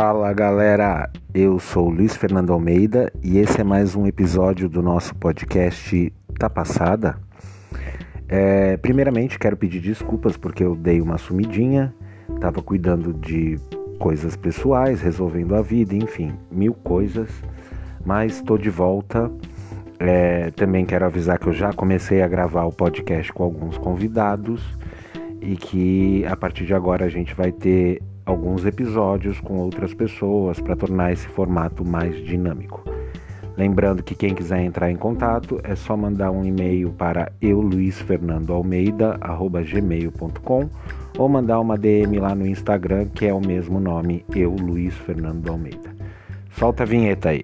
Fala galera, eu sou Luiz Fernando Almeida e esse é mais um episódio do nosso podcast Tá Passada. É, primeiramente quero pedir desculpas porque eu dei uma sumidinha, tava cuidando de coisas pessoais, resolvendo a vida, enfim, mil coisas, mas estou de volta. É, também quero avisar que eu já comecei a gravar o podcast com alguns convidados e que a partir de agora a gente vai ter alguns episódios com outras pessoas para tornar esse formato mais dinâmico. Lembrando que quem quiser entrar em contato é só mandar um e-mail para euluisfernandoalmeida@gmail.com ou mandar uma DM lá no Instagram que é o mesmo nome, eu Luiz Fernando Almeida. Solta a vinheta aí.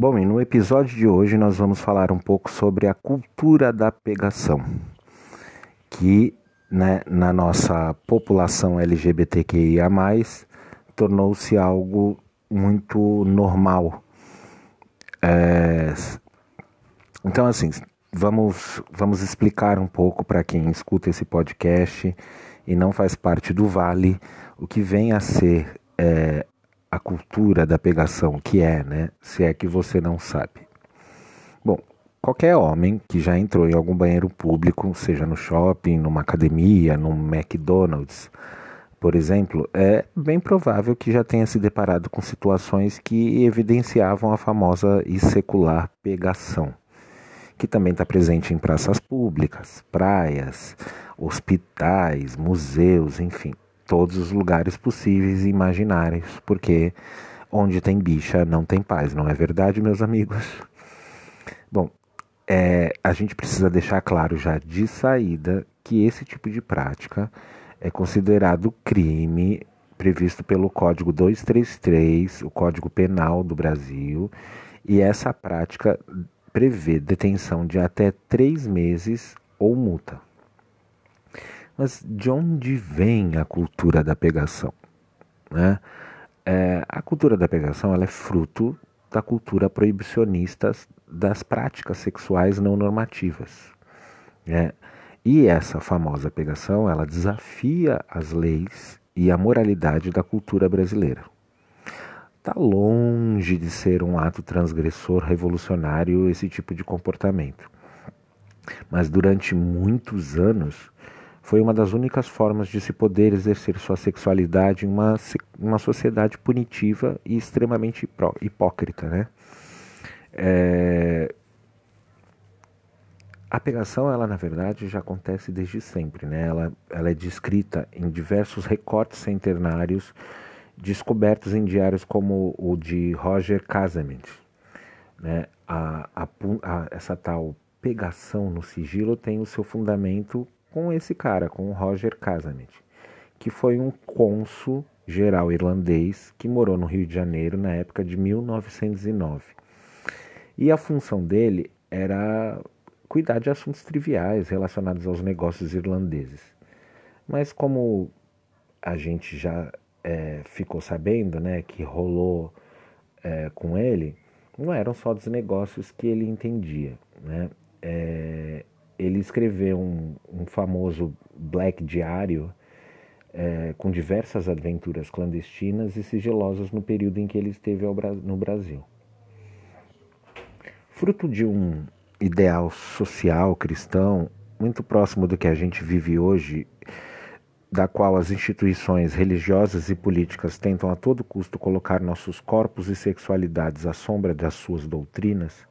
Bom, e no episódio de hoje nós vamos falar um pouco sobre a cultura da pegação, que né, na nossa população LGBTQIA, tornou-se algo muito normal. É... Então, assim, vamos, vamos explicar um pouco para quem escuta esse podcast e não faz parte do Vale o que vem a ser é, a cultura da pegação, que é, né? Se é que você não sabe. Bom, qualquer homem que já entrou em algum banheiro público, seja no shopping, numa academia, num McDonald's, por exemplo, é bem provável que já tenha se deparado com situações que evidenciavam a famosa e secular pegação, que também está presente em praças públicas, praias, hospitais, museus, enfim todos os lugares possíveis e imaginários, porque onde tem bicha não tem paz, não é verdade, meus amigos? Bom, é, a gente precisa deixar claro já de saída que esse tipo de prática é considerado crime previsto pelo Código 233, o Código Penal do Brasil, e essa prática prevê detenção de até três meses ou multa. Mas de onde vem a cultura da pegação? Né? É, a cultura da pegação ela é fruto da cultura proibicionista das práticas sexuais não normativas. Né? E essa famosa pegação ela desafia as leis e a moralidade da cultura brasileira. Está longe de ser um ato transgressor revolucionário esse tipo de comportamento. Mas durante muitos anos foi uma das únicas formas de se poder exercer sua sexualidade em uma, uma sociedade punitiva e extremamente hipócrita. Né? É... A pegação, ela na verdade já acontece desde sempre. Né? Ela, ela é descrita em diversos recortes centenários descobertos em diários como o de Roger Casement. Né? A, a, a, essa tal pegação no sigilo tem o seu fundamento com esse cara, com o Roger Casanet, que foi um cônsul geral irlandês que morou no Rio de Janeiro na época de 1909. E a função dele era cuidar de assuntos triviais relacionados aos negócios irlandeses. Mas como a gente já é, ficou sabendo né, que rolou é, com ele, não eram só dos negócios que ele entendia. Né? É, escreveu um, um famoso Black Diário é, com diversas aventuras clandestinas e sigilosas no período em que ele esteve no Brasil. Fruto de um ideal social cristão muito próximo do que a gente vive hoje, da qual as instituições religiosas e políticas tentam a todo custo colocar nossos corpos e sexualidades à sombra das suas doutrinas,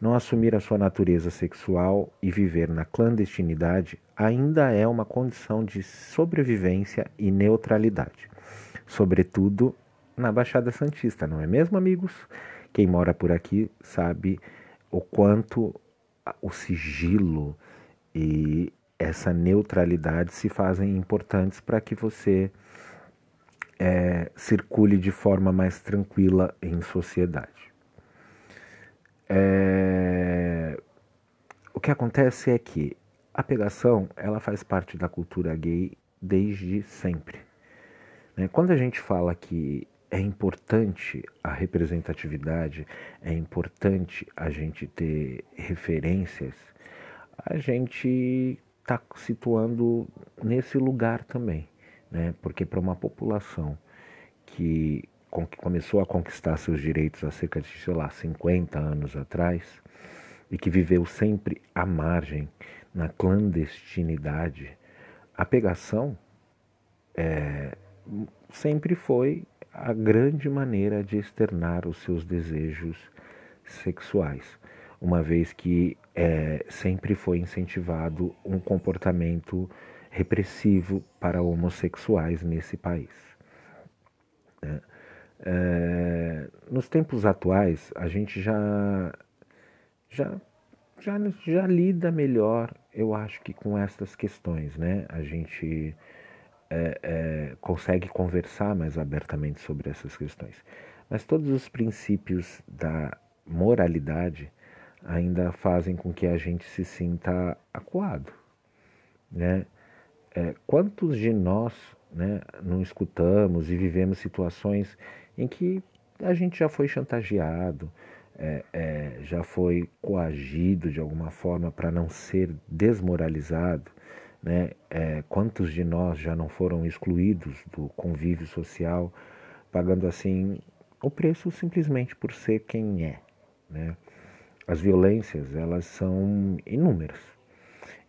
não assumir a sua natureza sexual e viver na clandestinidade ainda é uma condição de sobrevivência e neutralidade, sobretudo na Baixada Santista, não é mesmo, amigos? Quem mora por aqui sabe o quanto o sigilo e essa neutralidade se fazem importantes para que você é, circule de forma mais tranquila em sociedade. É... O que acontece é que a pegação ela faz parte da cultura gay desde sempre. Né? Quando a gente fala que é importante a representatividade, é importante a gente ter referências, a gente está situando nesse lugar também, né? Porque para uma população que, que começou a conquistar seus direitos há cerca de, sei lá, 50 anos atrás e que viveu sempre à margem, na clandestinidade, a pegação é, sempre foi a grande maneira de externar os seus desejos sexuais, uma vez que é, sempre foi incentivado um comportamento repressivo para homossexuais nesse país. É, é, nos tempos atuais, a gente já, já, já, já lida melhor, eu acho que com estas questões, né? A gente é, é, consegue conversar mais abertamente sobre essas questões. Mas todos os princípios da moralidade ainda fazem com que a gente se sinta acuado. Né? Quantos de nós né, não escutamos e vivemos situações em que a gente já foi chantageado, é, é, já foi coagido de alguma forma para não ser desmoralizado, né? É, quantos de nós já não foram excluídos do convívio social, pagando assim o preço simplesmente por ser quem é? Né? As violências elas são inúmeras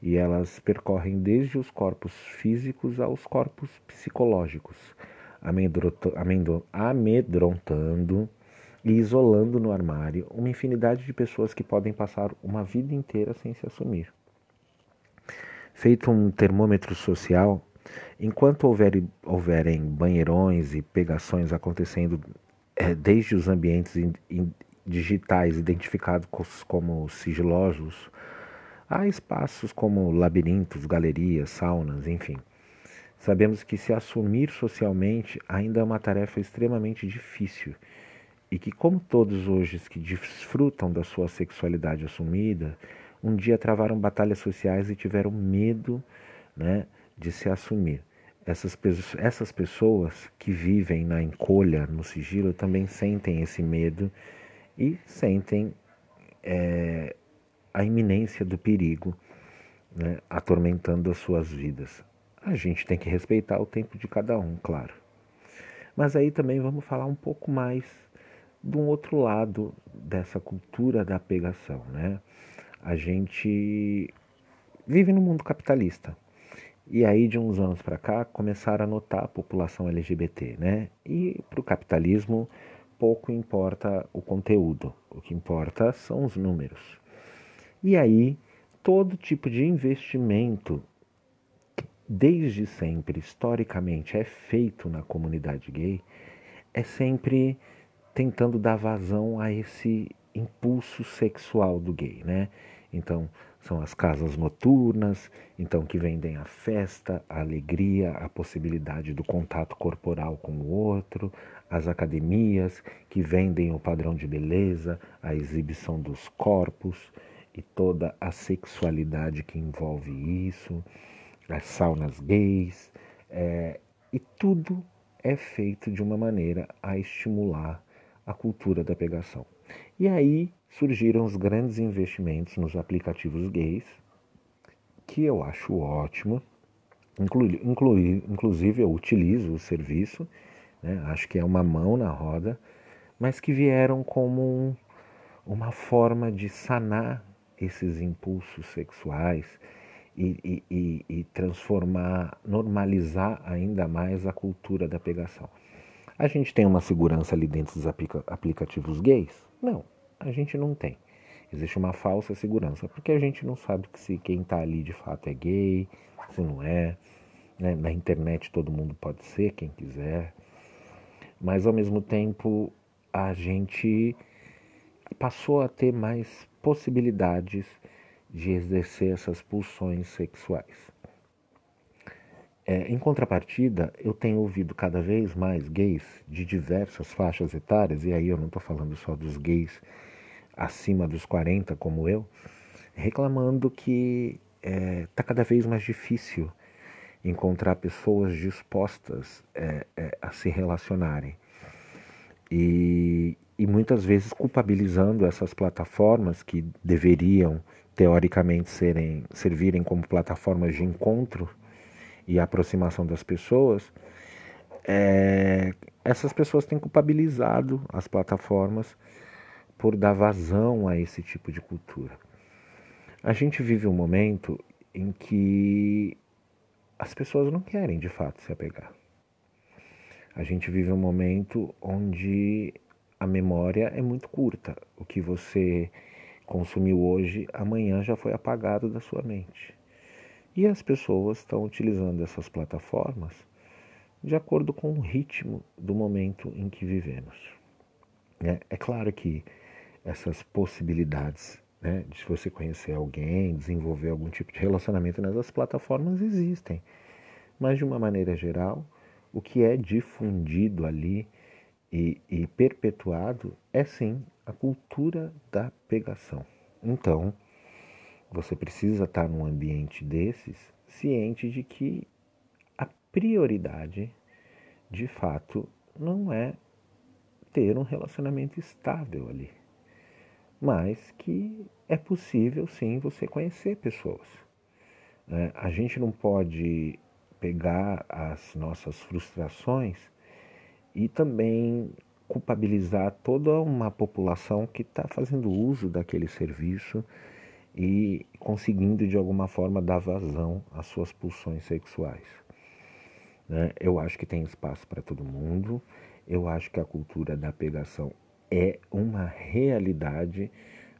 e elas percorrem desde os corpos físicos aos corpos psicológicos, amedrontando e isolando no armário uma infinidade de pessoas que podem passar uma vida inteira sem se assumir. Feito um termômetro social, enquanto houver, houverem banheirões e pegações acontecendo é, desde os ambientes in, in, digitais identificados como sigilosos, há espaços como labirintos, galerias, saunas, enfim. Sabemos que se assumir socialmente ainda é uma tarefa extremamente difícil e que, como todos hoje que desfrutam da sua sexualidade assumida, um dia travaram batalhas sociais e tiveram medo né, de se assumir. Essas, essas pessoas que vivem na encolha, no sigilo, também sentem esse medo e sentem é, a iminência do perigo né, atormentando as suas vidas. A gente tem que respeitar o tempo de cada um, claro. Mas aí também vamos falar um pouco mais de um outro lado dessa cultura da pegação, né? a gente vive no mundo capitalista. E aí, de uns anos para cá, começaram a notar a população LGBT, né? E para o capitalismo, pouco importa o conteúdo, o que importa são os números. E aí, todo tipo de investimento, desde sempre, historicamente, é feito na comunidade gay, é sempre tentando dar vazão a esse impulso sexual do gay, né? Então, são as casas noturnas, então que vendem a festa, a alegria, a possibilidade do contato corporal com o outro, as academias que vendem o padrão de beleza, a exibição dos corpos e toda a sexualidade que envolve isso, as saunas gays, é, e tudo é feito de uma maneira a estimular a cultura da pegação. E aí surgiram os grandes investimentos nos aplicativos gays, que eu acho ótimo. Inclui, inclui, inclusive eu utilizo o serviço, né? acho que é uma mão na roda, mas que vieram como um, uma forma de sanar esses impulsos sexuais e, e, e, transformar, normalizar ainda mais a cultura da pegação. A gente tem uma segurança ali dentro dos aplica aplicativos gays? Não, a gente não tem. Existe uma falsa segurança, porque a gente não sabe se quem está ali de fato é gay, se não é. Né? Na internet todo mundo pode ser quem quiser. Mas ao mesmo tempo a gente passou a ter mais possibilidades de exercer essas pulsões sexuais. É, em contrapartida, eu tenho ouvido cada vez mais gays de diversas faixas etárias, e aí eu não estou falando só dos gays acima dos 40, como eu, reclamando que está é, tá cada vez mais difícil encontrar pessoas dispostas é, é, a se relacionarem. E, e, muitas vezes culpabilizando essas plataformas que deveriam teoricamente serem, servirem como plataformas de encontro e aproximação das pessoas, é, essas pessoas têm culpabilizado as plataformas por dar vazão a esse tipo de cultura. A gente vive um momento em que as pessoas não querem de fato se apegar. A gente vive um momento onde a memória é muito curta. O que você consumiu hoje, amanhã já foi apagado da sua mente. E as pessoas estão utilizando essas plataformas de acordo com o ritmo do momento em que vivemos. É, é claro que essas possibilidades né, de você conhecer alguém, desenvolver algum tipo de relacionamento nessas plataformas existem. Mas de uma maneira geral, o que é difundido ali e, e perpetuado é sim a cultura da pegação. Então, você precisa estar num ambiente desses ciente de que a prioridade, de fato, não é ter um relacionamento estável ali, mas que é possível sim você conhecer pessoas. É, a gente não pode pegar as nossas frustrações e também culpabilizar toda uma população que está fazendo uso daquele serviço e conseguindo de alguma forma dar vazão às suas pulsões sexuais. Né? Eu acho que tem espaço para todo mundo, eu acho que a cultura da pegação é uma realidade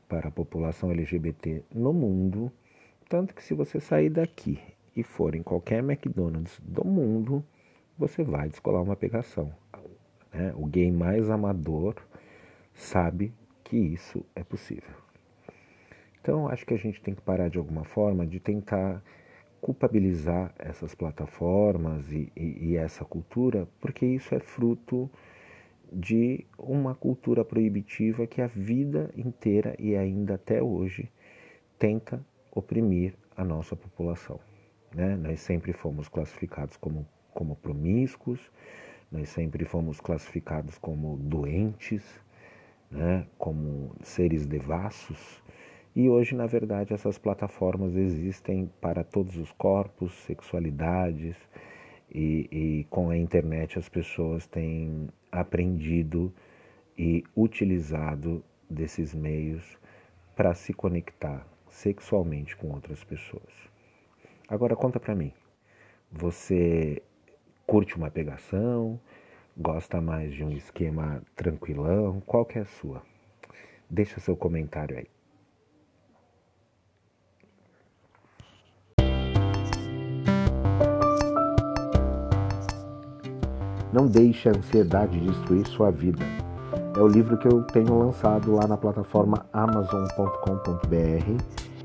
para a população LGBT no mundo, tanto que se você sair daqui e for em qualquer McDonald's do mundo, você vai descolar uma pegação. Né? O gay mais amador sabe que isso é possível. Então, acho que a gente tem que parar de alguma forma de tentar culpabilizar essas plataformas e, e, e essa cultura, porque isso é fruto de uma cultura proibitiva que a vida inteira e ainda até hoje tenta oprimir a nossa população. Né? Nós sempre fomos classificados como, como promíscuos, nós sempre fomos classificados como doentes, né? como seres devassos. E hoje, na verdade, essas plataformas existem para todos os corpos, sexualidades, e, e com a internet as pessoas têm aprendido e utilizado desses meios para se conectar sexualmente com outras pessoas. Agora conta para mim, você curte uma pegação? Gosta mais de um esquema tranquilão? Qual que é a sua? Deixa seu comentário aí. Não deixe a ansiedade destruir sua vida. É o livro que eu tenho lançado lá na plataforma amazon.com.br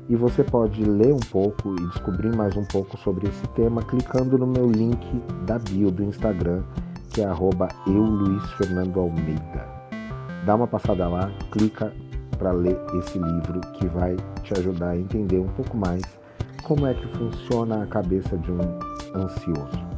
e você pode ler um pouco e descobrir mais um pouco sobre esse tema clicando no meu link da bio do Instagram, que é @eu_luiz_fernando_almeida. Dá uma passada lá, clica para ler esse livro que vai te ajudar a entender um pouco mais como é que funciona a cabeça de um ansioso.